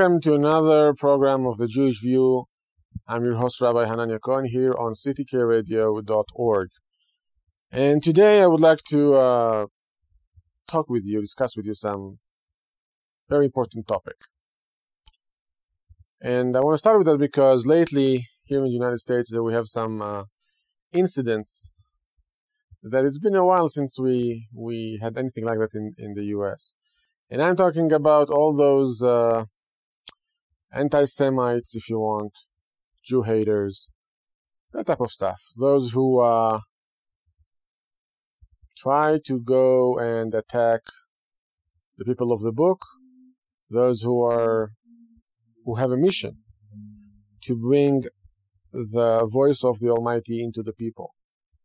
Welcome to another program of the Jewish View. I'm your host, Rabbi Hanania Cohen, here on ctkradio.org. And today I would like to uh, talk with you, discuss with you some very important topic. And I want to start with that because lately, here in the United States, we have some uh, incidents that it's been a while since we we had anything like that in, in the US. And I'm talking about all those uh, anti Semites, if you want, Jew haters, that type of stuff. Those who uh, try to go and attack the people of the book, those who are who have a mission to bring the voice of the Almighty into the people.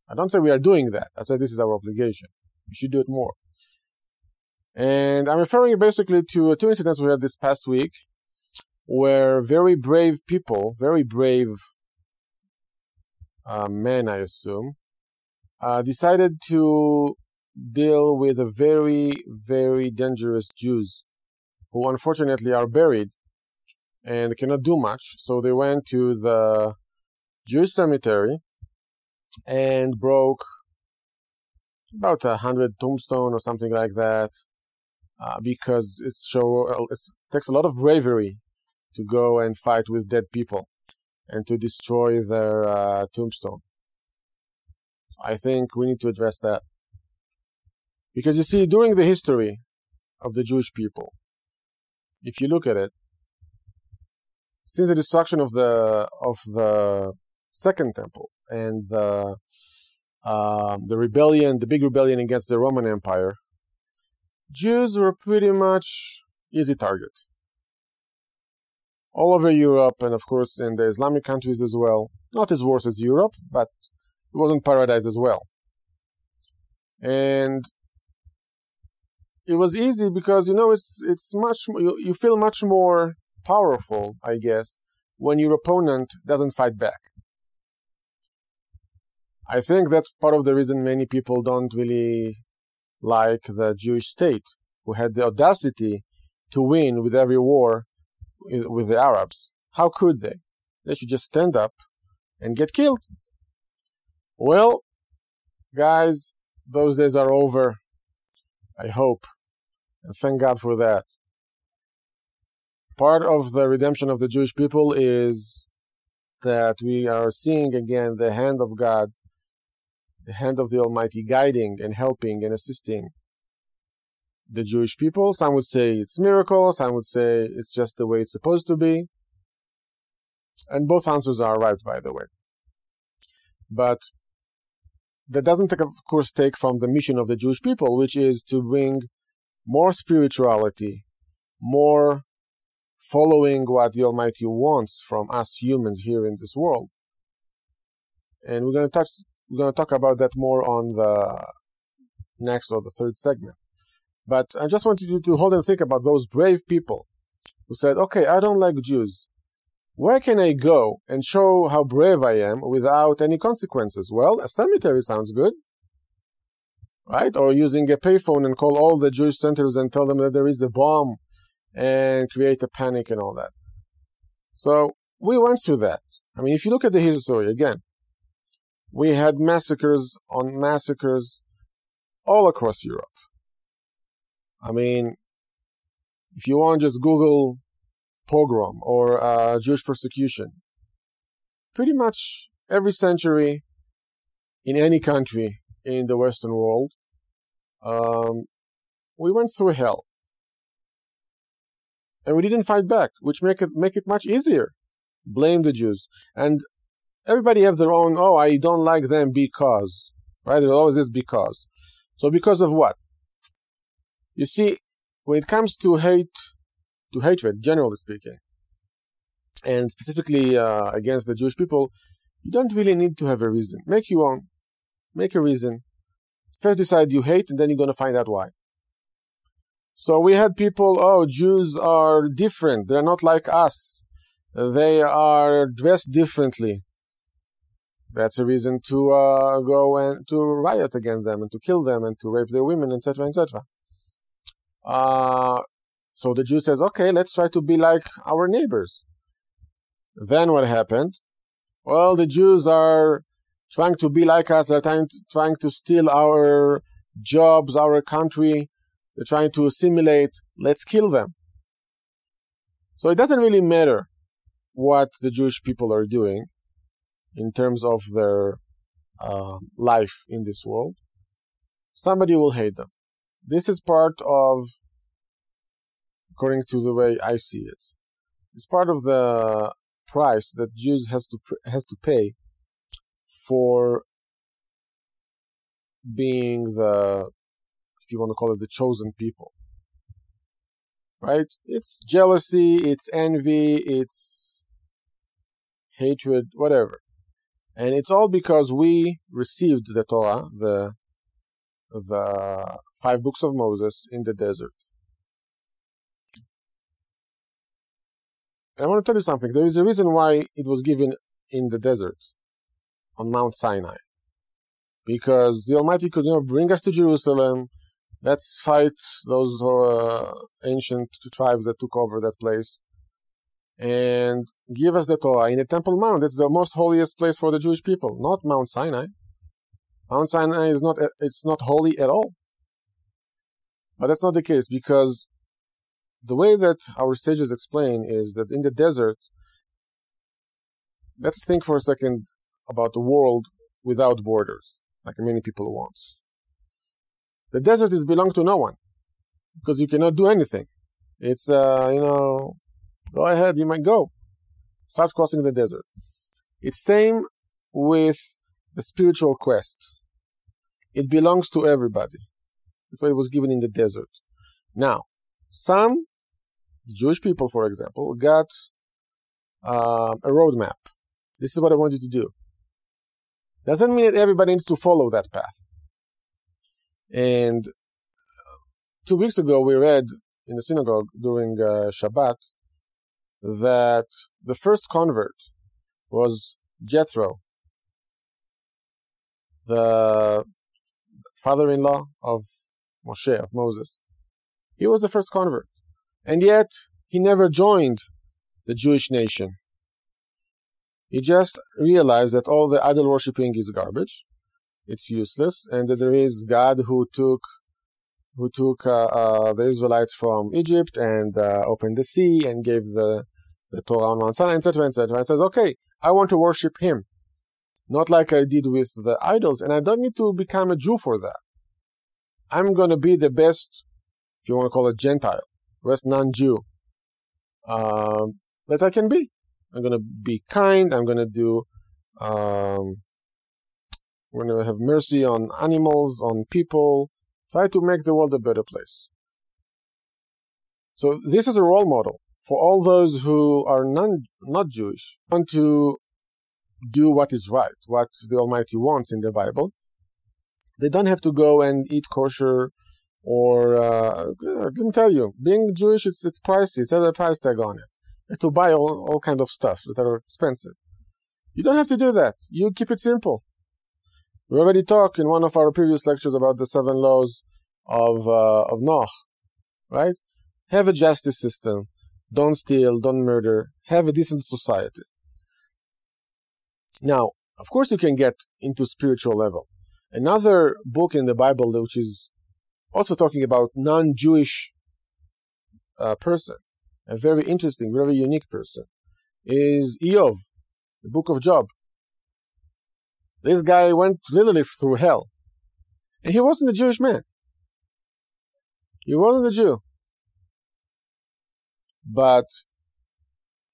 I don't say we are doing that. I say this is our obligation. We should do it more. And I'm referring basically to two incidents we had this past week where very brave people, very brave uh, men, I assume, uh, decided to deal with a very, very dangerous Jews who unfortunately are buried and cannot do much. So they went to the Jewish cemetery and broke about a hundred tombstone or something like that uh, because it show it takes a lot of bravery to go and fight with dead people and to destroy their uh, tombstone. I think we need to address that because you see, during the history of the Jewish people, if you look at it, since the destruction of the of the Second Temple and the uh, the rebellion, the big rebellion against the Roman Empire, Jews were pretty much easy target. All over Europe, and of course in the Islamic countries as well. Not as worse as Europe, but it wasn't paradise as well. And it was easy because you know it's it's much you, you feel much more powerful, I guess, when your opponent doesn't fight back. I think that's part of the reason many people don't really like the Jewish state, who had the audacity to win with every war with the Arabs. How could they? They should just stand up and get killed. Well, guys, those days are over. I hope. And thank God for that. Part of the redemption of the Jewish people is that we are seeing again the hand of God the hand of the Almighty guiding and helping and assisting the Jewish people. Some would say it's miracle, some would say it's just the way it's supposed to be. And both answers are right, by the way. But that doesn't, take of course, take from the mission of the Jewish people, which is to bring more spirituality, more following what the Almighty wants from us humans here in this world. And we're going to touch we're going to talk about that more on the next or the third segment. But I just wanted you to hold and think about those brave people who said, okay, I don't like Jews. Where can I go and show how brave I am without any consequences? Well, a cemetery sounds good. Right? Or using a payphone and call all the Jewish centers and tell them that there is a bomb and create a panic and all that. So we went through that. I mean, if you look at the history again, we had massacres on massacres all across Europe. I mean, if you want, just Google pogrom or uh, Jewish persecution. Pretty much every century in any country in the Western world, um, we went through hell. And we didn't fight back, which make it make it much easier. Blame the Jews. And everybody have their own, oh, I don't like them because, right? There always is because. So because of what? You see, when it comes to hate, to hatred, generally speaking, and specifically uh, against the Jewish people, you don't really need to have a reason. Make your own. Make a reason. First decide you hate, and then you're going to find out why. So we had people, oh, Jews are different. They're not like us. They are dressed differently. That's a reason to uh, go and to riot against them and to kill them and to rape their women, etc., etc. Uh, So the Jew says, okay, let's try to be like our neighbors. Then what happened? Well, the Jews are trying to be like us, they're trying to, trying to steal our jobs, our country, they're trying to assimilate. Let's kill them. So it doesn't really matter what the Jewish people are doing in terms of their uh, life in this world. Somebody will hate them. This is part of, according to the way I see it, it's part of the price that Jews has to has to pay for being the, if you want to call it, the chosen people right? It's jealousy, it's envy, it's hatred, whatever. And it's all because we received the Torah, the the five books of Moses in the desert. And I want to tell you something. There is a reason why it was given in the desert on Mount Sinai. Because the Almighty could you know, bring us to Jerusalem, let's fight those uh, ancient tribes that took over that place and give us the Torah in the Temple Mount. It's the most holiest place for the Jewish people, not Mount Sinai. Mount Sinai is not it's not holy at all. But that's not the case because the way that our sages explain is that in the desert, let's think for a second about the world without borders, like many people want. The desert is belong to no one because you cannot do anything. It's uh, you know, go ahead, you might go. Start crossing the desert. It's same with the spiritual quest. It belongs to everybody. That's why it was given in the desert. Now, some Jewish people, for example, got uh, a roadmap. This is what I want you to do. Doesn't mean that everybody needs to follow that path. And two weeks ago, we read in the synagogue during uh, Shabbat that the first convert was Jethro, the father-in-law of Moshe, of Moses. He was the first convert. And yet, he never joined the Jewish nation. He just realized that all the idol worshipping is garbage it's useless, and that there is God who took who took uh, uh, the Israelites from Egypt and uh, opened the sea and gave the the Torah on Mount Sinai, etc., etc. And says, okay, I want to worship Him, not like I did with the idols, and I don't need to become a Jew for that. I'm going to be the best, if you want to call it Gentile, best non-Jew um, that I can be. I'm going to be kind. I'm going to do um, we're going to have mercy on animals, on people, try to make the world a better place. So this is a role model for all those who are non, not Jewish, want to do what is right, what the Almighty wants in the Bible. They don't have to go and eat kosher or uh, let me tell you, being Jewish it's it's pricey. It's has a price tag on it. You have to buy all, all kind of stuff that are expensive. You don't have to do that. You keep it simple. We already talked in one of our previous lectures about the seven laws of uh, of Noach, right? Have a justice system. Don't steal. Don't murder. Have a decent society. Now, of course, you can get into spiritual level. Another book in the Bible, which is also talking about non-Jewish uh, person, a very interesting, very unique person, is Iyov, the book of Job. This guy went literally through hell. And he wasn't a Jewish man. He wasn't a Jew. But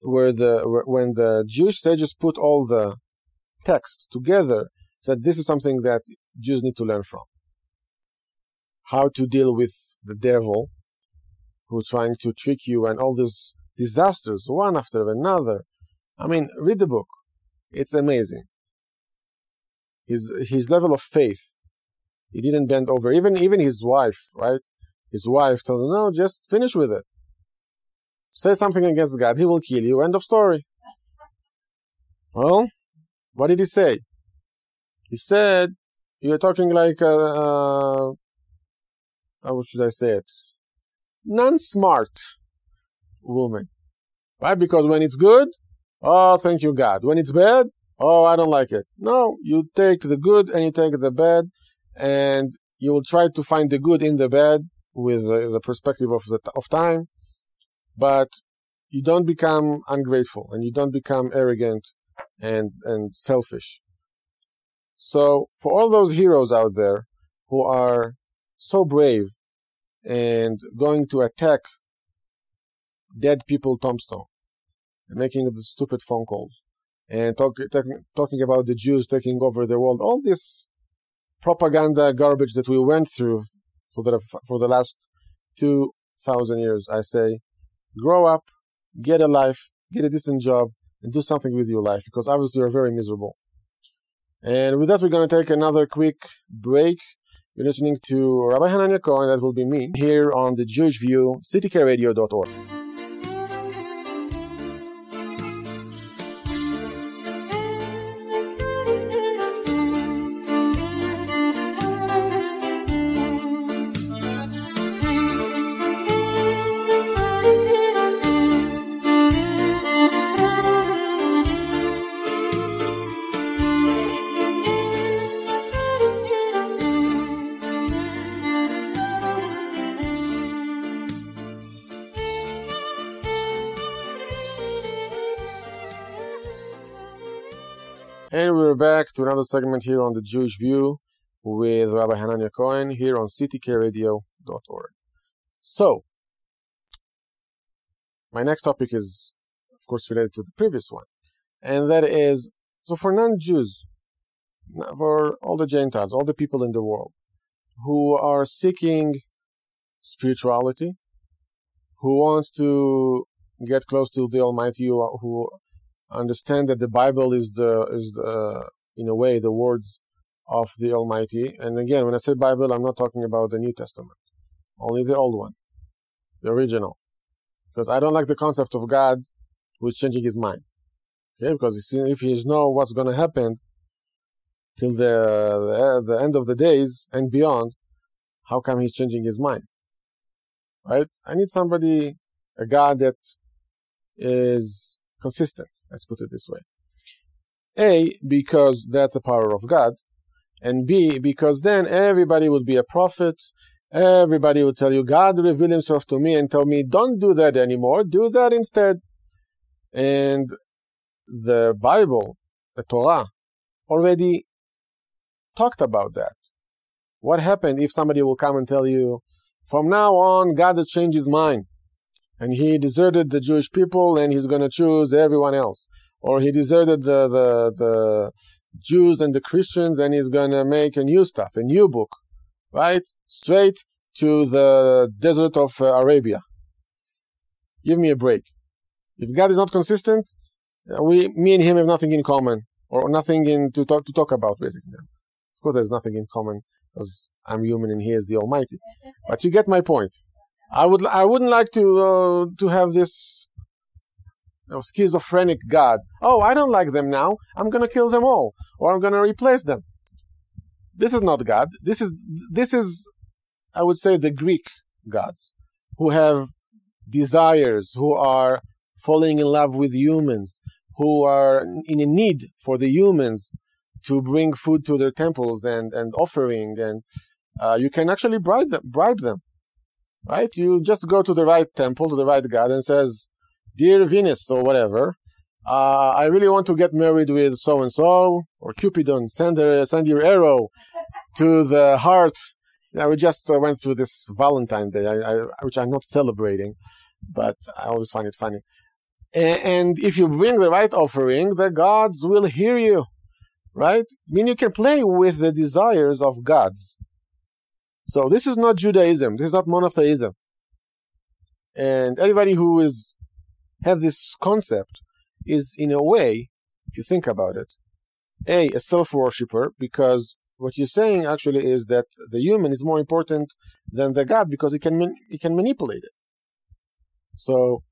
where the when the Jewish sages put all the text together, said this is something that Jews need to learn from. How to deal with the devil who's trying to trick you and all these disasters one after another. I mean, read the book. It's amazing his his level of faith. He didn't bend over. Even even his wife, right? His wife told him, "No, just finish with it. Say something against God, He will kill you." End of story. Well, what did he say? He said, "You're talking like a, uh, how should I say it? Non-smart." woman. Right? Because when it's good, oh, thank you, God. When it's bad, oh, I don't like it. No, you take the good and you take the bad, and you will try to find the good in the bad with the, the perspective of the of time, but you don't become ungrateful and you don't become arrogant and and selfish. So for all those heroes out there who are so brave and going to attack dead people tombstone and making the stupid phone calls and talk, talk, talking about the Jews taking over the world, all this propaganda garbage that we went through for the, for the last 2,000 years, I say, grow up, get a life, get a decent job, and do something with your life because obviously you're very miserable. And with that, we're going to take another quick break. You're listening to Rabbi Hanania Cohen, and that will be me, here on the Jewish View, ctkradio.org. back to another segment here on the Jewish View with Rabbi Hanania Cohen here on ctkradio.org. So, my next topic is, of course, related to the previous one, and that is so for non Jews, for all the Gentiles, all the people in the world who are seeking spirituality, who wants to get close to the Almighty, who understand that the Bible is the is the in a way the words of the Almighty. And again, when I say Bible, I'm not talking about the New Testament, only the old one, the original, because I don't like the concept of God who is changing His mind. Okay, because if He know what's going to happen till the, the the end of the days and beyond, how come He's changing His mind? Right? I need somebody, a God that is consistent. Let's put it this way. A, because that's the power of God, and B, because then everybody would be a prophet. Everybody would tell you, God revealed himself to me and tell me, don't do that anymore, do that instead. And the Bible, the Torah, already talked about that. What happened if somebody will come and tell you, from now on, God has changed his mind and he deserted the Jewish people and he's going to choose everyone else. Or he deserted the, the, the Jews and the Christians and he's going to make a new stuff, a new book, right? Straight to the desert of uh, Arabia. Give me a break. If God is not consistent, uh, we, me and him have nothing in common or nothing in to talk, to talk about, basically. Of course, there's nothing in common because I'm human and he is the Almighty. But you get my point. I would I wouldn't like to uh, to have this know, schizophrenic God. Oh, I don't like them now. I'm gonna kill them all, or I'm gonna replace them. This is not God. This is this is I would say the Greek gods who have desires, who are falling in love with humans, who are in a need for the humans to bring food to their temples and, and offering, and uh, you can actually bribe them. Bribe them right? You just go to the right temple, to the right god, and says, "Dear Venus or whatever, uh, I really want to get married with so and so or Cupidon. Send her, send your arrow to the heart." Yeah, we just uh, went through this Valentine Day, I, I, which I'm not celebrating, but I always find it funny. And if you bring the right offering, the gods will hear you, right? I mean, you can play with the desires of gods. So this is not Judaism. This is not monotheism. And everybody who is have this concept is in a way, if you think about it, a a self worshipper because what you're saying actually is that the human is more important than the God because he can he can manipulate it. So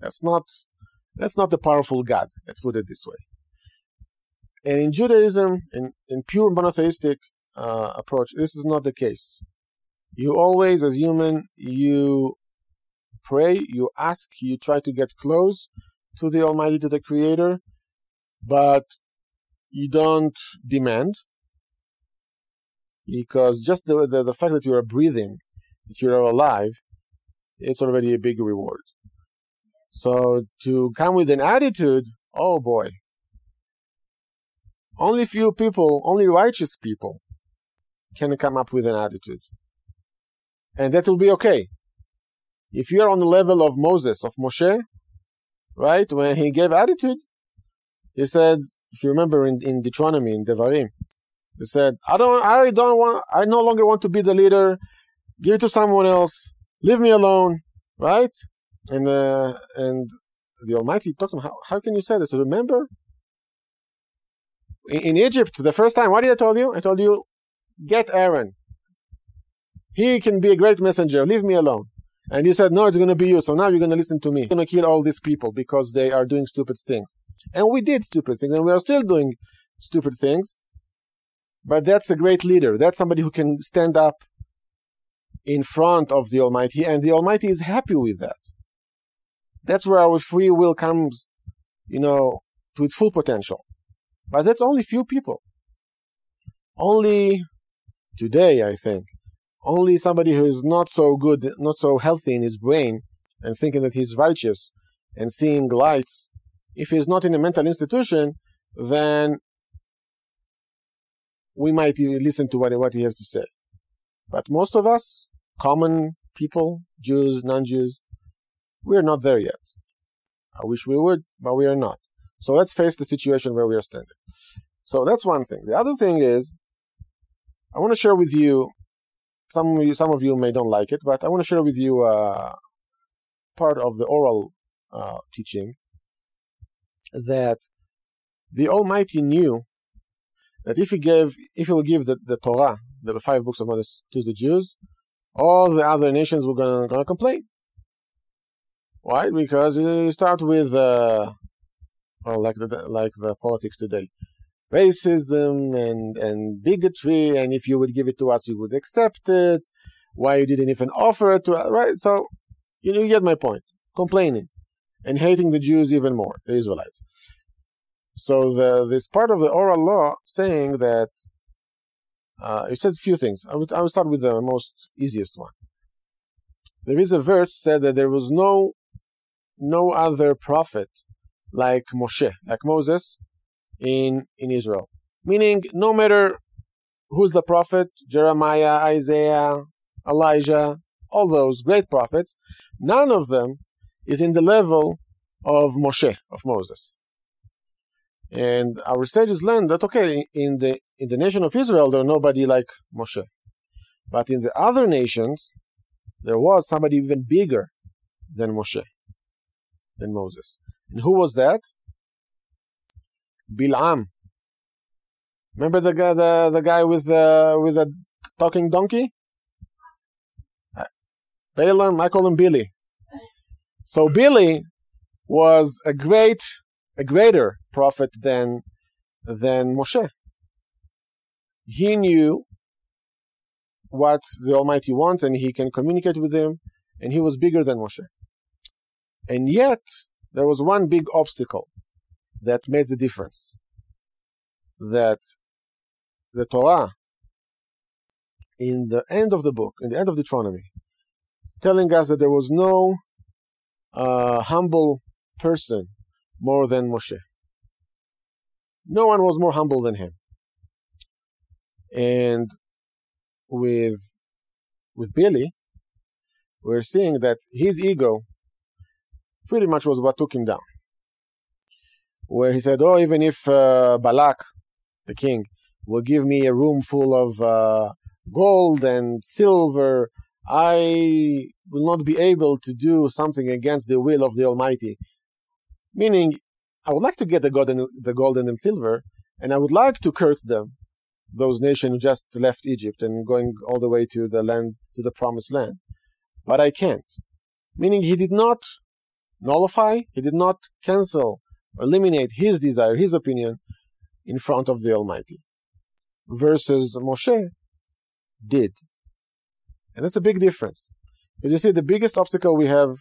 that's not that's not a powerful God. Let's put it this way. And in Judaism, in, in pure monotheistic uh, approach, this is not the case. You always, as human, you pray, you ask, you try to get close to the Almighty, to the Creator, but you don't demand. Because just the, the, the fact that you are breathing, that you are alive, it's already a big reward. So to come with an attitude, oh boy. Only few people, only righteous people can come up with an attitude. And that will be okay. If you're on the level of Moses, of Moshe, right, when he gave attitude, he said, if you remember in, in Deuteronomy, in Devarim, he said, I don't, I don't want, I no longer want to be the leader. Give it to someone else. Leave me alone, right? And uh, and the Almighty talked to him. How, how can you say this? Remember, in, in Egypt, the first time, what did I tell you? I told you, get Aaron. He can be a great messenger. Leave me alone. And you said, no, it's going to be you. So now you're going to listen to me. I'm going to kill all these people because they are doing stupid things. And we did stupid things, and we are still doing stupid things. But that's a great leader. That's somebody who can stand up in front of the Almighty, and the Almighty is happy with that. That's where our free will comes, you know, to its full potential. But that's only few people. Only today, I think, only somebody who is not so good, not so healthy in his brain, and thinking that he's righteous and seeing lights, if he's not in a mental institution, then we might even listen to what, what he has to say. But most of us, common people, Jews, non Jews, we are not there yet. I wish we would, but we are not. So let's face the situation where we are standing. So that's one thing. The other thing is, I want to share with you some of you, some of you may don't like it, but I want to share with you uh, part of the oral uh, teaching that the Almighty knew that if he gave, if he will give the, the Torah, the five books of Moses, to the Jews, all the other nations were gonna, gonna complain. Why? Because you start with, uh, well, like the like the politics today racism and, and bigotry, and if you would give it to us, we would accept it. Why you didn't even offer it to us, right? So, you, know, you get my point. Complaining and hating the Jews even more, the Israelites. So the, this part of the oral law saying that uh, it says a few things. I would, I would start with the most easiest one. There is a verse said that there was no no other prophet like Moshe, like Moses, in, in Israel. Meaning, no matter who's the prophet, Jeremiah, Isaiah, Elijah, all those great prophets, none of them is in the level of Moshe, of Moses. And our sages learned that okay, in the in the nation of Israel there nobody like Moshe. But in the other nations, there was somebody even bigger than Moshe, than Moses. And who was that? Bilam. Remember the guy, the, the guy with the with the talking donkey? Balaam, call him Billy. So Billy was a great, a greater prophet than than Moshe. He knew what the Almighty wants, and he can communicate with him, and he was bigger than Moshe. And yet, there was one big obstacle that makes the difference. That the Torah, in the end of the book, in the end of Deuteronomy, telling us that there was no uh, humble person more than Moshe. No one was more humble than him. And with with Billy, we're seeing that his ego pretty much was what took him down where he said, "Oh, even if uh, Balak, the king, will give me a room full of uh, gold and silver, I will not be able to do something against the will of the Almighty." Meaning, I would like to get the gold and the gold and silver, and I would like to curse them, those nations who just left Egypt and going all the way to the land to the promised land, but I can't. Meaning, he did not nullify, he did not cancel eliminate his desire, his opinion in front of the Almighty. Versus Moshe did. And that's a big difference. Because you see, the biggest obstacle we have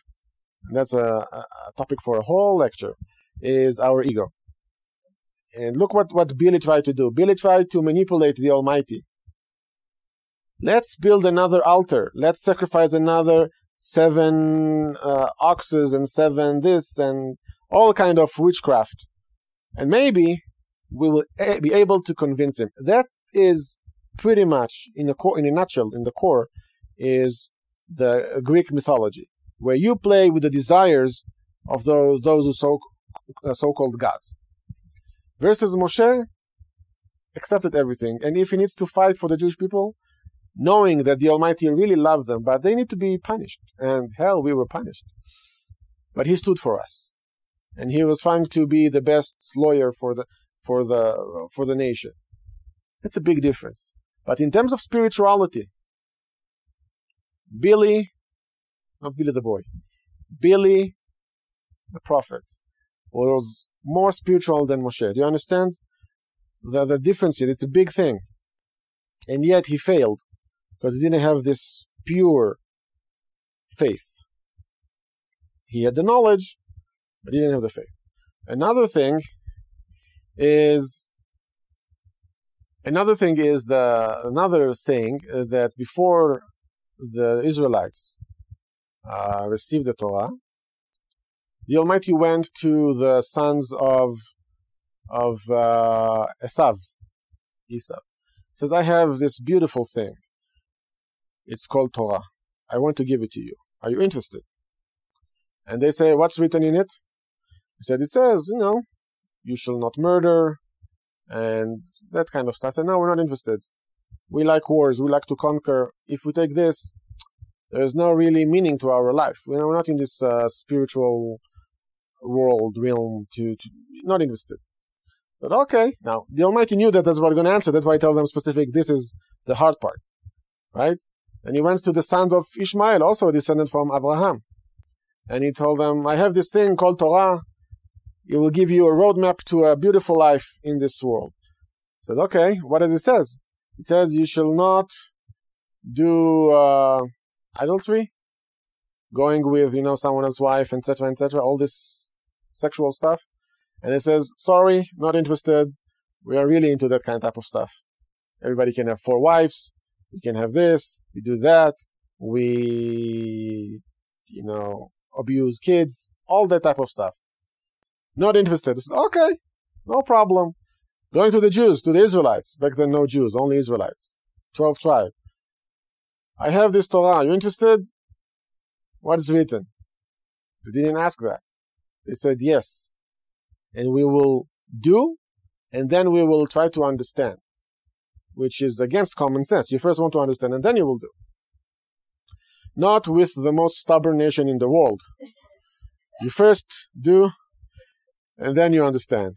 and that's a, a topic for a whole lecture, is our ego. And look what, what Billy tried to do. Billy tried to manipulate the Almighty. Let's build another altar. Let's sacrifice another seven uh, oxes and seven this and all kind of witchcraft. And maybe we will be able to convince him. That is pretty much, in a, core, in a nutshell, in the core, is the Greek mythology, where you play with the desires of those, those who so, uh, so-called gods. Versus Moshe accepted everything, and if he needs to fight for the Jewish people, knowing that the Almighty really loves them, but they need to be punished, and hell, we were punished. But he stood for us, and he was found to be the best lawyer for the for the for the nation. That's a big difference. But in terms of spirituality, Billy, not Billy the boy, Billy the prophet was more spiritual than Moshe. Do you understand the, the difference here? It's a big thing. And yet he failed because he didn't have this pure faith. He had the knowledge, but he didn't have the faith. Another thing is another thing is the another saying uh, that before the Israelites uh, received the Torah, the Almighty went to the sons of of uh, Esav. Says, "I have this beautiful thing. It's called Torah. I want to give it to you. Are you interested?" And they say, "What's written in it?" He said, "It says, you know, you shall not murder, and that kind of stuff." Said, "No, we're not interested. We like wars. We like to conquer. If we take this, there's no really meaning to our life. We're not in this uh, spiritual world realm to, to not interested. But okay, now the Almighty knew that that's what I'm going to answer. That's why I tell them specific. This is the hard part, right? And he went to the sons of Ishmael, also a descendant from Abraham, and he told them, "I have this thing called Torah. It will give you a roadmap to a beautiful life in this world." Said, "Okay, what does it says? It says you shall not do uh, adultery, going with you know someone else's wife, etc., etc. All this sexual stuff. And it says, sorry, not interested. We are really into that kind of type of stuff. Everybody can have four wives. We can have this. We do that. We, you know, abuse kids. All that type of stuff. Not interested. Okay, no problem. Going to the Jews, to the Israelites. Back then, no Jews, only Israelites. 12 tribe. I have this Torah. You interested? What is written? They didn't ask that. They said yes. And we will do, and then we will try to understand, which is against common sense. You first want to understand, and then you will do. Not with the most stubborn nation in the world. You first do, and then you understand.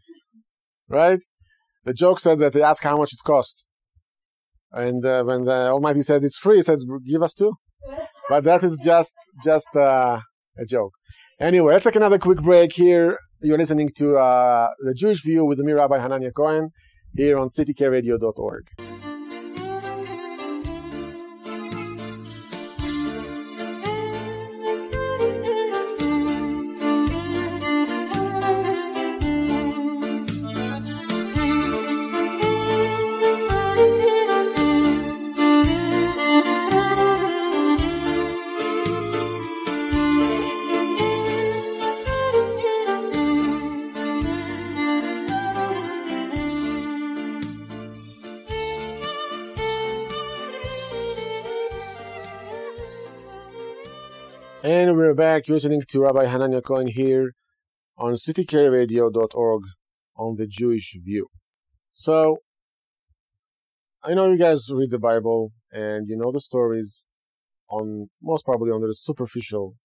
Right? The joke says that they ask how much it costs. And uh, when the Almighty says it's free, he says, give us two. But that is just, just, uh, a joke. Anyway, let's take another quick break here. You're listening to uh, The Jewish View with me, Rabbi Hanania Cohen, here on ctkradio.org. And we're back You're listening to Rabbi Hanania Cohen here on ctkradio.org on the Jewish View. So, I know you guys read the Bible and you know the stories on most probably on the superficial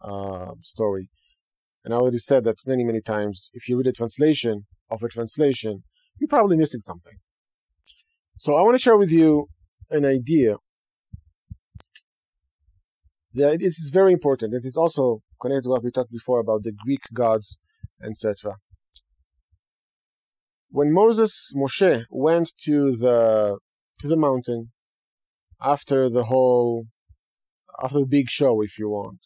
uh, story. And I already said that many, many times. If you read a translation of a translation, you're probably missing something. So I want to share with you an idea the, this is very important. It is also connected to what we talked before about the Greek gods, etc. When Moses, Moshe, went to the to the mountain after the whole after the big show, if you want,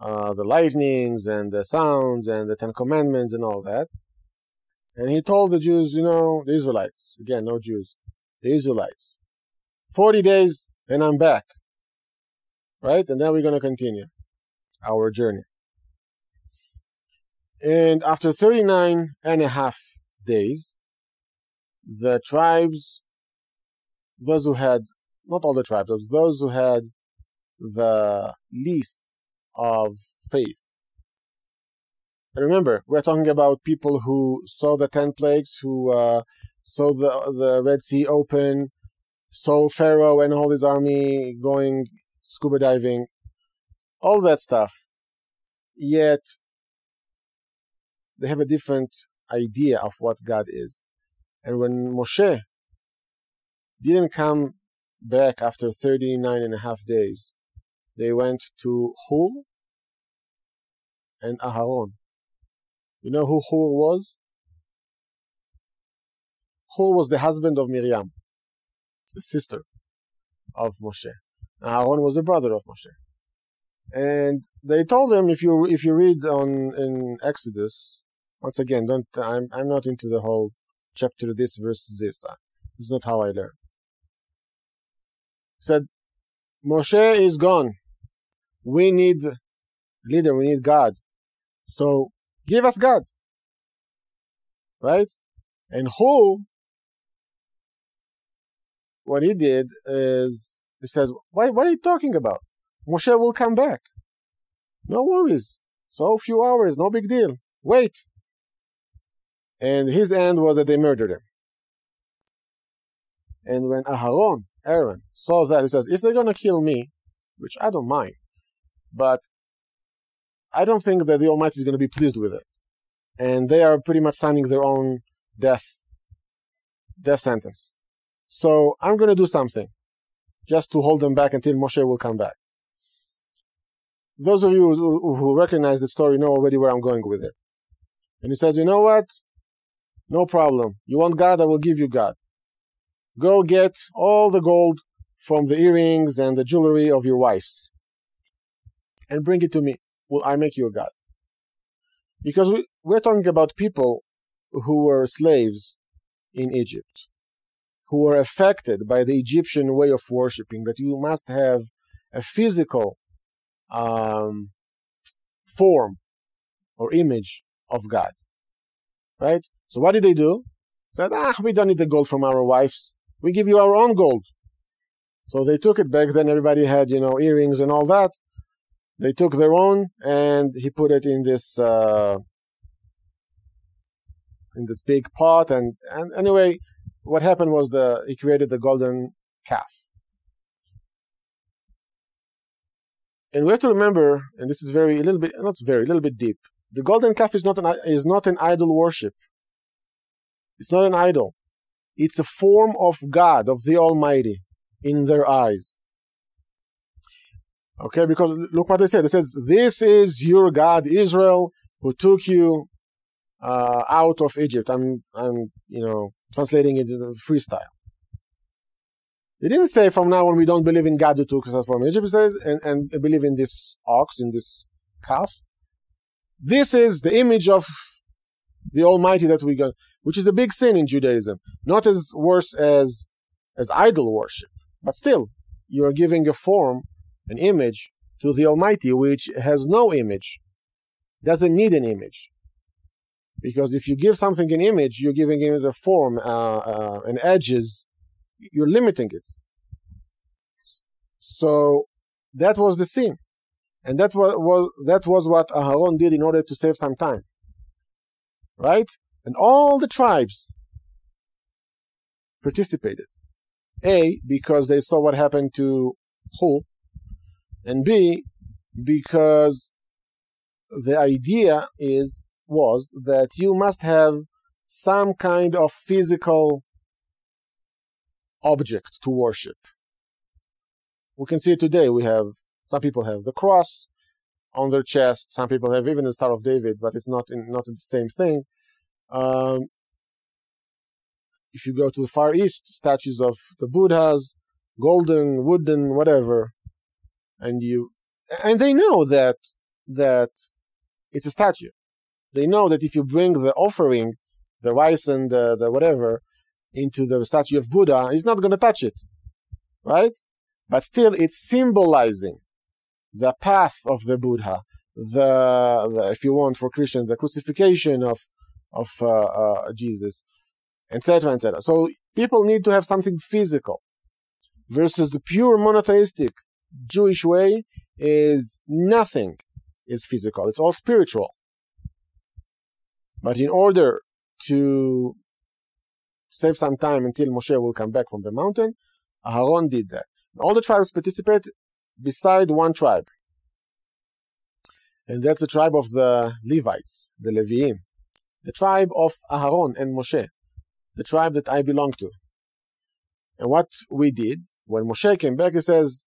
uh, the lightnings and the sounds and the Ten Commandments and all that. And he told the Jews, you know, the Israelites, again, no Jews, the Israelites, 40 days and I'm back. Right? And then we're going to continue our journey. And after 39 and a half days, the tribes, those who had, not all the tribes, those who had the least of faith. And remember, we're talking about people who saw the ten plagues, who uh, saw the the Red Sea open, saw Pharaoh and all his army going scuba diving, all that stuff. Yet they have a different idea of what God is. And when Moshe didn't come back after 39 and a half days, they went to Hur and Aharon. You know who Hur was? Hur was the husband of Miriam, the sister of Moshe. Aaron was the brother of Moshe. And they told him if you if you read on in Exodus, once again, don't I'm I'm not into the whole chapter this versus this. Uh, is not how I learn. Said Moshe is gone. We need leader, we need God. So give us God. Right? And who what he did is he says, Why what are you talking about? Moshe will come back. No worries. So few hours, no big deal. Wait. And his end was that they murdered him. And when Aharon, Aaron, saw that, he says, if they're gonna kill me, which I don't mind, but I don't think that the Almighty is going to be pleased with it. And they are pretty much signing their own death, death sentence. So I'm going to do something just to hold them back until Moshe will come back. Those of you who recognize the story know already where I'm going with it. And he says, You know what? No problem. You want God? I will give you God. Go get all the gold from the earrings and the jewelry of your wives and bring it to me will I make you a god. Because we, we're talking about people who were slaves in Egypt, who were affected by the Egyptian way of worshiping, that you must have a physical um, form or image of God. Right? So what did they do? Said, ah, we don't need the gold from our wives. We give you our own gold. So they took it back then. Everybody had, you know, earrings and all that. They took their own and he put it in this uh, in this big pot and and anyway, what happened was the he created the golden calf. And we have to remember, and this is very a little bit not very a little bit deep. The golden calf is not an is not an idol worship. It's not an idol. It's a form of God, of the Almighty, in their eyes. Okay, because look what they said. It says, This is your God, Israel, who took you uh, out of Egypt. I'm, I'm, you know, translating it in freestyle. It didn't say from now on we don't believe in God who took us from Egypt. It said, and, and believe in this ox, in this calf. This is the image of the Almighty that we got, which is a big sin in Judaism. Not as worse as as idol worship, but still, you are giving a form an image to the Almighty, which has no image, doesn't need an image. Because if you give something an image, you're giving it a form uh, uh, and edges, you're limiting it. So that was the sin. And that was, was, that was what Aharon did in order to save some time. Right? And all the tribes participated. A, because they saw what happened to Hur, and B, because the idea is was that you must have some kind of physical object to worship. We can see today. We have some people have the cross on their chest. Some people have even the Star of David, but it's not in, not the same thing. Um, if you go to the Far East, statues of the Buddhas, golden, wooden, whatever, and you and they know that that it's a statue. They know that if you bring the offering, the rice and the, the whatever, into the statue of Buddha, he's not going to touch it, right? But still, it's symbolizing the path of the Buddha, the, the if you want for Christian, the crucifixion of of uh, uh, Jesus, etc., etc. So people need to have something physical, versus the pure monotheistic Jewish way is nothing is physical; it's all spiritual. But in order to save some time until Moshe will come back from the mountain, Aharon did that. All the tribes participate beside one tribe. And that's the tribe of the Levites, the Leviim. The tribe of Aharon and Moshe. The tribe that I belong to. And what we did, when Moshe came back, he says,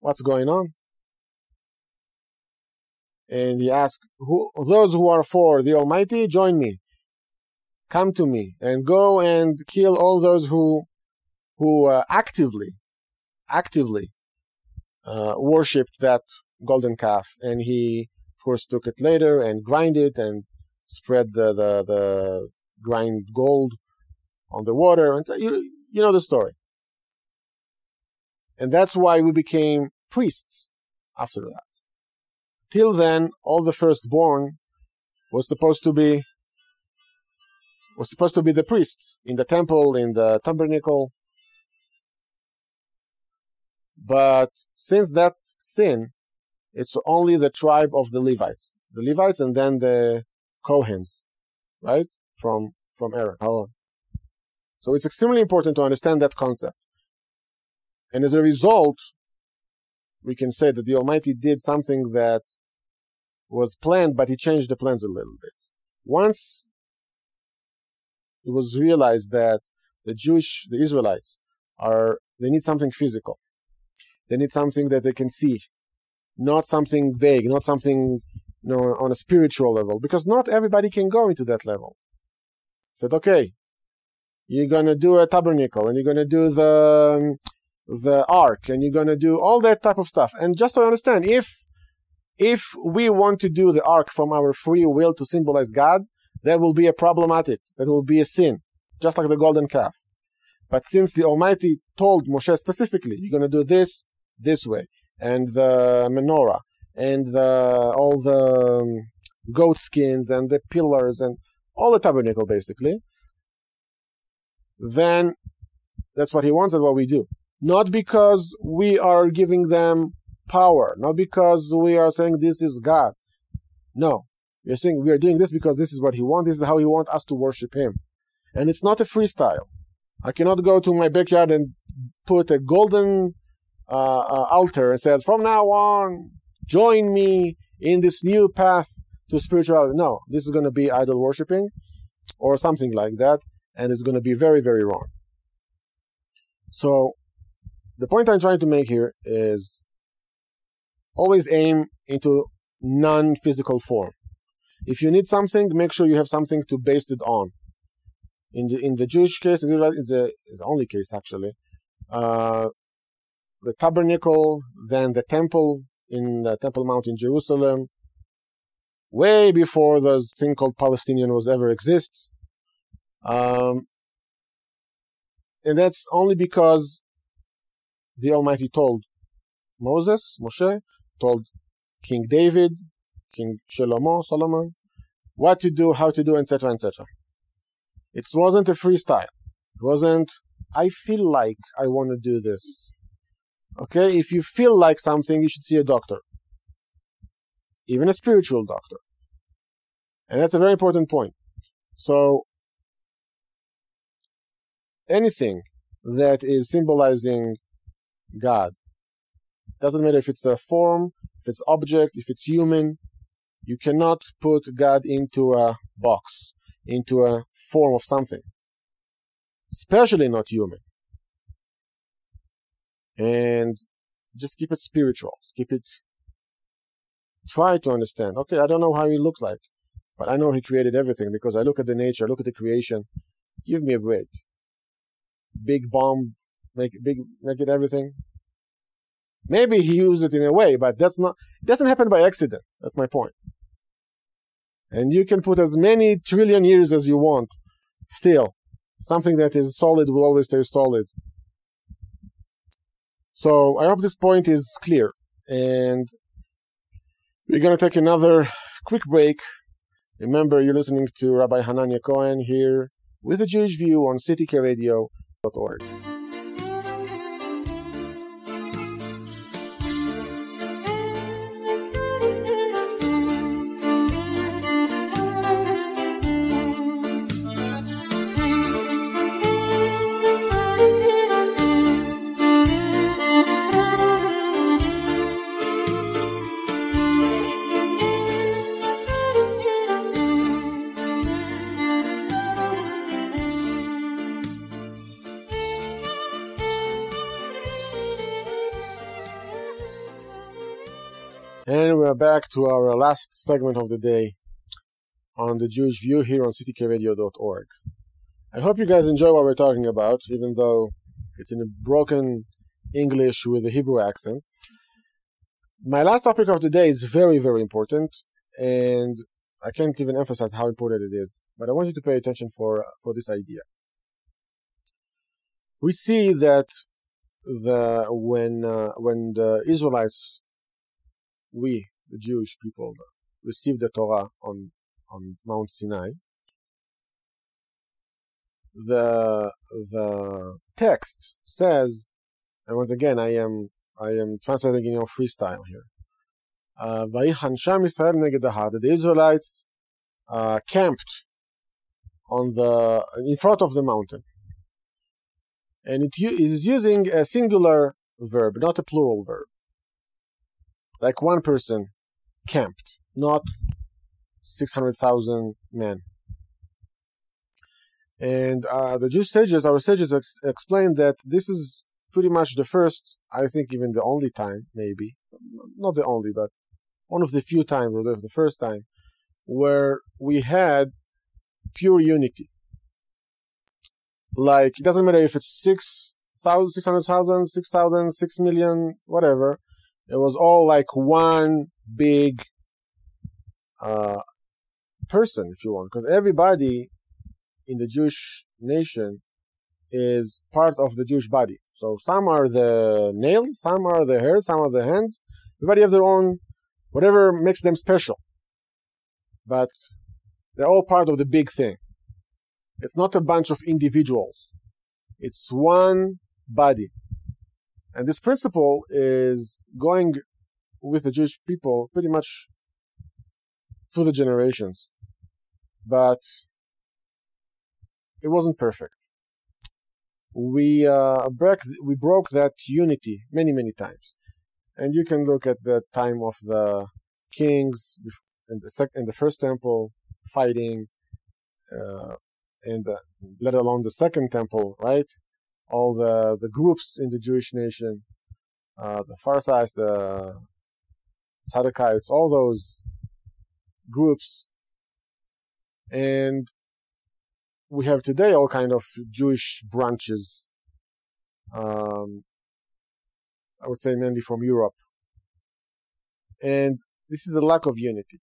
What's going on? And he asked, who, Those who are for the Almighty, join me. Come to me and go and kill all those who, who uh, actively, actively uh, worshipped that golden calf. And he, of course, took it later and grind it and spread the, the, the grind gold on the water. And so you, you know the story. And that's why we became priests after that. Till then, all the firstborn was supposed to be was supposed to be the priests in the temple, in the tabernacle. But since that sin, it's only the tribe of the Levites, the Levites, and then the Kohens, right from from Aaron. So it's extremely important to understand that concept. And as a result, we can say that the Almighty did something that was planned, but he changed the plans a little bit. Once it was realized that the Jewish, the Israelites, are they need something physical. They need something that they can see, not something vague, not something you know, on a spiritual level, because not everybody can go into that level. Said, okay, you're gonna do a tabernacle, and you're gonna do the um, the ark and you're to do all that type of stuff. And just to understand, if if we want to do the ark from our free will to symbolize God, that will be a problematic. That will be a sin, just like the golden calf. But since the Almighty told Moshe specifically, you're going to do this this way, and the menorah, and the, all the um, goat skins, and the pillars, and all the tabernacle, basically, then that's what he wants, and what we do not because we are giving them power, not because we are saying this is God. No, we are saying we are doing this because this is what He wants. This is how He wants us to worship Him, and it's not a freestyle. I cannot go to my backyard and put a golden uh, uh, altar and says, "From now on, join me in this new path to spirituality." No, this is going to be idol worshiping, or something like that, and it's going to be very, very wrong. So the point I'm trying to make here is always aim into non-physical form. If you need something, make sure you have something to base it on. In the in the Jewish case, in the, the only case actually, uh, the tabernacle, then the temple in the Temple Mount in Jerusalem, way before the thing called Palestinian was ever exist. Um, and that's only because the Almighty told Moses, Moshe, told King David, King Shlomo, Solomon, what to do, how to do, etc., etc. It wasn't a freestyle. It wasn't, I feel like I want to do this. Okay? If you feel like something, you should see a doctor. Even a spiritual doctor. And that's a very important point. So, anything that is symbolizing God. Doesn't matter if it's a form, if it's object, if it's human. You cannot put God into a box, into a form of something, especially not human. And just keep it spiritual. Keep it. Try to understand. Okay, I don't know how he looks like, but I know he created everything because I look at the nature, I look at the creation. Give me a break. Big bomb make big, make it everything. Maybe he used it in a way, but that's not. It doesn't happen by accident. That's my point. And you can put as many trillion years as you want. Still, something that is solid will always stay solid. So I hope this point is clear. And we're going to take another quick break. Remember, you're listening to Rabbi Hanania Cohen here with a Jewish view on ctkradio.org. back to our last segment of the day on the Jewish View here on ctkradio.org. I hope you guys enjoy what we're talking about, even though it's in a broken English with a Hebrew accent. My last topic of the day is very, very important, and I can't even emphasize how important it is. But I want you to pay attention for for this idea. We see that the when uh, when the Israelites we, the Jewish people, received the Torah on, on Mount Sinai, the the text says, and once again, I am I am translating in your freestyle here. Uh, the Israelites uh, camped on the in front of the mountain, and it is using a singular verb, not a plural verb like one person camped, not 600,000 men. And uh, the Jewish sages, our sages, ex- explained that this is pretty much the first, I think even the only time, maybe, not the only, but one of the few times, or the first time, where we had pure unity. Like, it doesn't matter if it's 6,000, 600,000, 6,000, 6 million, whatever. It was all like one big uh, person, if you want, because everybody in the Jewish nation is part of the Jewish body. So some are the nails, some are the hair, some are the hands. Everybody has their own, whatever makes them special. But they're all part of the big thing. It's not a bunch of individuals. It's one body. And this principle is going with the Jewish people pretty much through the generations. But it wasn't perfect. We uh, broke we broke that unity many many times, and you can look at the time of the kings in the sec- the first temple fighting, uh, and the, let alone the second temple, right? all the, the groups in the Jewish nation, uh, the Pharsites, the Tzaddikites, all those groups. And we have today all kind of Jewish branches. Um, I would say mainly from Europe. And this is a lack of unity.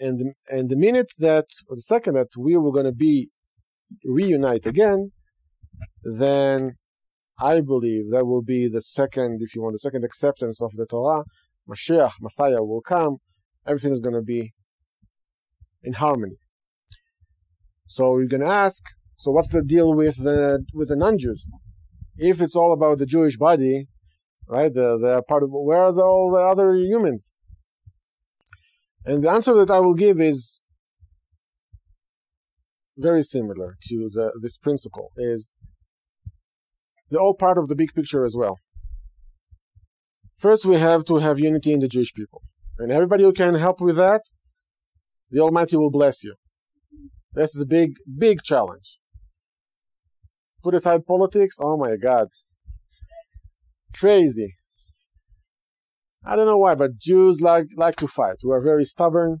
And, and the minute that, or the second that we were going to be reunite again, then I believe that will be the second, if you want, the second acceptance of the Torah. Mashiach, Messiah will come. Everything is going to be in harmony. So you're going to ask, so what's the deal with the with the non-Jews? If it's all about the Jewish body, right? The the part of where are the, all the other humans? And the answer that I will give is very similar to the, this principle. Is they're all part of the big picture as well. First, we have to have unity in the Jewish people. And everybody who can help with that, the Almighty will bless you. This is a big, big challenge. Put aside politics, oh my God. Crazy. I don't know why, but Jews like, like to fight. We are very stubborn.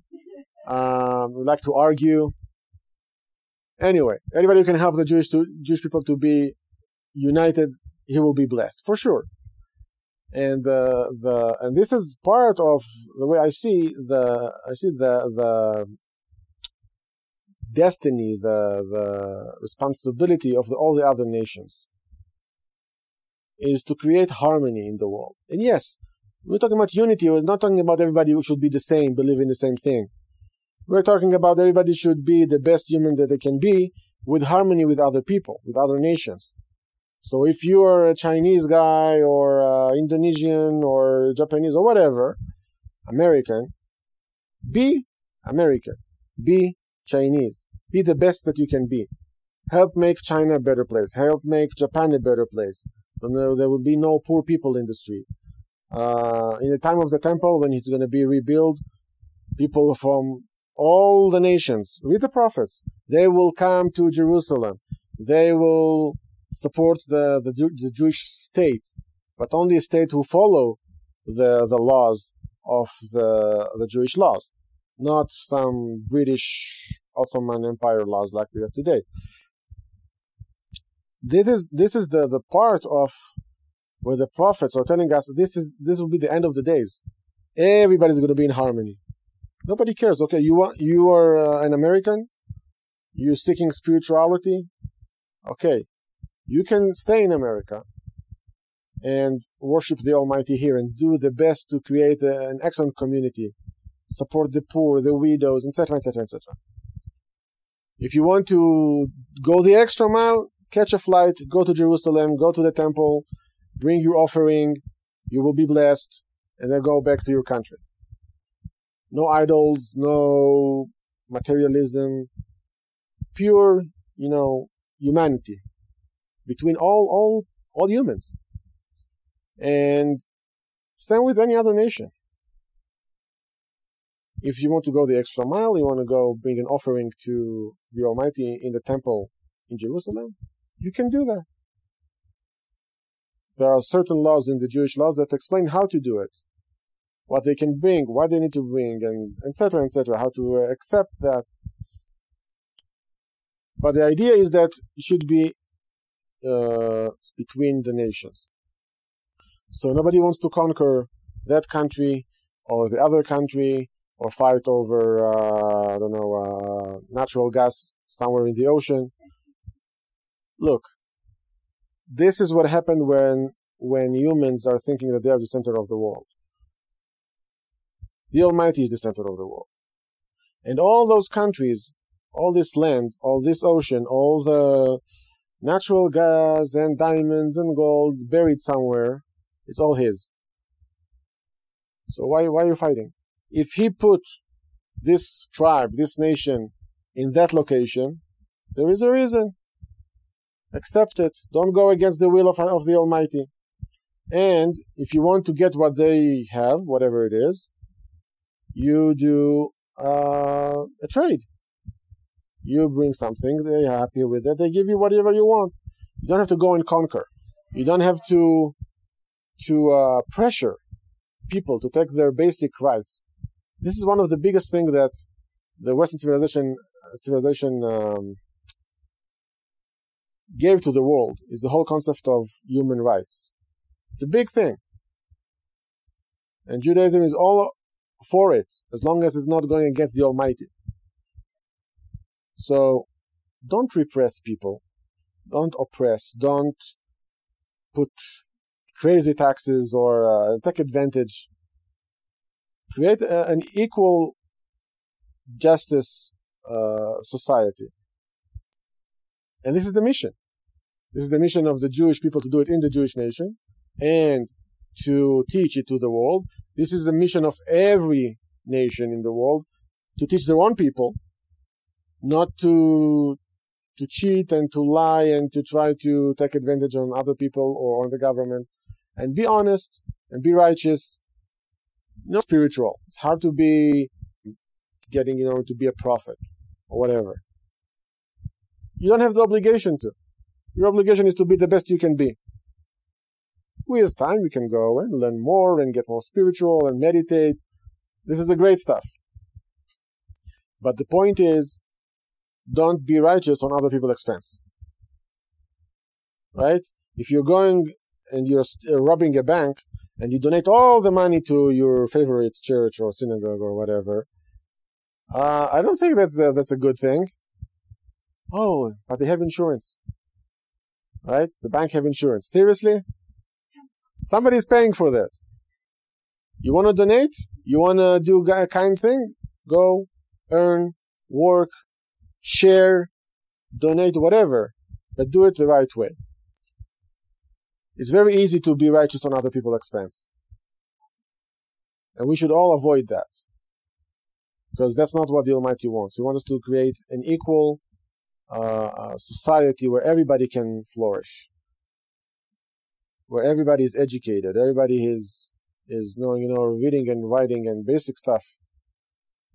Um, we like to argue. Anyway, anybody who can help the Jewish to, Jewish people to be united, he will be blessed for sure. And uh, the and this is part of the way I see the I see the the destiny, the the responsibility of the, all the other nations is to create harmony in the world. And yes, we're talking about unity. We're not talking about everybody should be the same, believe in the same thing. We're talking about everybody should be the best human that they can be with harmony with other people, with other nations. So if you are a Chinese guy or uh, Indonesian or Japanese or whatever, American, be American, be Chinese, be the best that you can be. Help make China a better place. Help make Japan a better place. So no, there will be no poor people in the street. Uh, in the time of the temple, when it's going to be rebuilt, people from all the nations, with the prophets, they will come to Jerusalem. They will support the, the, the Jewish state, but only a state who follow the, the laws of the, the Jewish laws, not some British Ottoman Empire laws like we have today. This is, this is the, the part of where the prophets are telling us this is this will be the end of the days. Everybody's going to be in harmony. Nobody cares. Okay, you want you are uh, an American. You're seeking spirituality. Okay, you can stay in America and worship the Almighty here and do the best to create a, an excellent community, support the poor, the widows, etc., etc., etc. If you want to go the extra mile, catch a flight, go to Jerusalem, go to the temple, bring your offering, you will be blessed, and then go back to your country. No idols, no materialism, pure, you know, humanity between all all all humans. And same with any other nation. If you want to go the extra mile, you want to go bring an offering to the Almighty in the temple in Jerusalem, you can do that. There are certain laws in the Jewish laws that explain how to do it, what they can bring, what they need to bring, and etc. etc. How to accept that. But the idea is that it should be uh, between the nations. So nobody wants to conquer that country or the other country or fight over uh, I don't know uh, natural gas somewhere in the ocean. Look, this is what happened when when humans are thinking that they are the center of the world. The Almighty is the center of the world. And all those countries, all this land, all this ocean, all the natural gas and diamonds and gold buried somewhere, it's all his. So why why are you fighting? If he put this tribe, this nation in that location, there is a reason. Accept it. Don't go against the will of, of the Almighty. And if you want to get what they have, whatever it is, you do uh, a trade. You bring something, they're happy with it, they give you whatever you want. You don't have to go and conquer. You don't have to to uh, pressure people to take their basic rights. This is one of the biggest things that the Western civilization civilization um, gave to the world is the whole concept of human rights. It's a big thing. And Judaism is all for it, as long as it's not going against the Almighty. So don't repress people. Don't oppress. Don't put crazy taxes or uh, take advantage. Create a, an equal justice uh, society. And this is the mission. This is the mission of the Jewish people to do it in the Jewish nation and to teach it to the world. This is the mission of every nation in the world to teach their own people not to to cheat and to lie and to try to take advantage on other people or on the government. And be honest and be righteous. Not spiritual. It's hard to be getting you know to be a prophet or whatever. You don't have the obligation to. Your obligation is to be the best you can be. With time you can go and learn more and get more spiritual and meditate. This is the great stuff. But the point is don't be righteous on other people's expense. Right? If you're going and you're uh, robbing a bank and you donate all the money to your favorite church or synagogue or whatever, uh, I don't think that's a, that's a good thing. Oh, but they have insurance, right? The bank have insurance. Seriously, somebody's paying for that. You want to donate? You want to do a kind thing? Go, earn, work, share, donate, whatever, but do it the right way. It's very easy to be righteous on other people's expense. And we should all avoid that. Because that's not what the Almighty wants. He wants us to create an equal uh, uh, society where everybody can flourish. Where everybody is educated, everybody is is knowing, you know, reading and writing and basic stuff.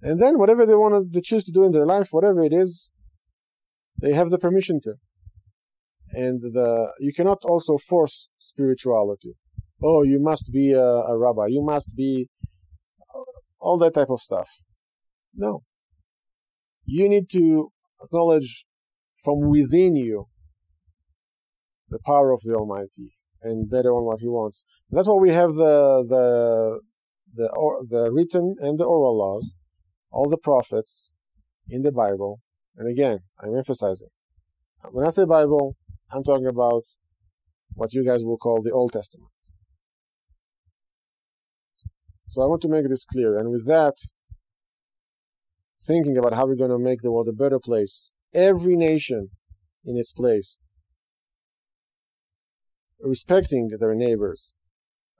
And then whatever they want to choose to do in their life, whatever it is, they have the permission to and the you cannot also force spirituality. Oh, you must be a, a rabbi. You must be uh, all that type of stuff. No. You need to acknowledge from within you the power of the Almighty and bet on what He wants. And that's why we have the the the or, the written and the oral laws, all the prophets in the Bible. And again, I'm emphasizing when I say Bible, I'm talking about what you guys will call the Old Testament. So I want to make this clear. And with that, thinking about how we're going to make the world a better place, every nation in its place, respecting their neighbors,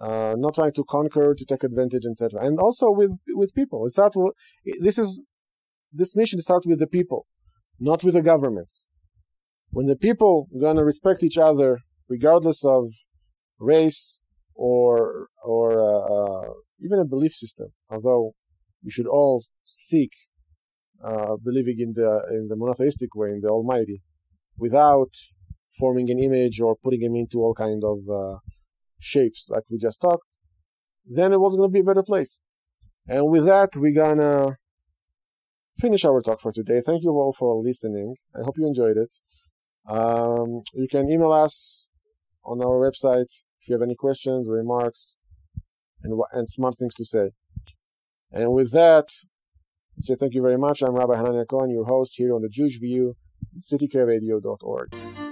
uh, not trying to conquer, to take advantage, etc. And also with with people. It's not this is this mission starts with the people, not with the governments when the people gonna respect each other regardless of race or or uh, uh, even a belief system, although we should all seek uh, believing in the in the monotheistic way in the Almighty, without forming an image or putting him into all kind of uh, shapes like we just talked, then it was going to be a better place. And with that, we're gonna finish our talk for today. Thank you all for listening. I hope you enjoyed it. Um, you can email us on our website if you have any questions, remarks, and, and smart things to say. And with that, say thank you very much. I'm Rabbi Hanania Cohen, your host here on the Jewish View, ctkradio.org.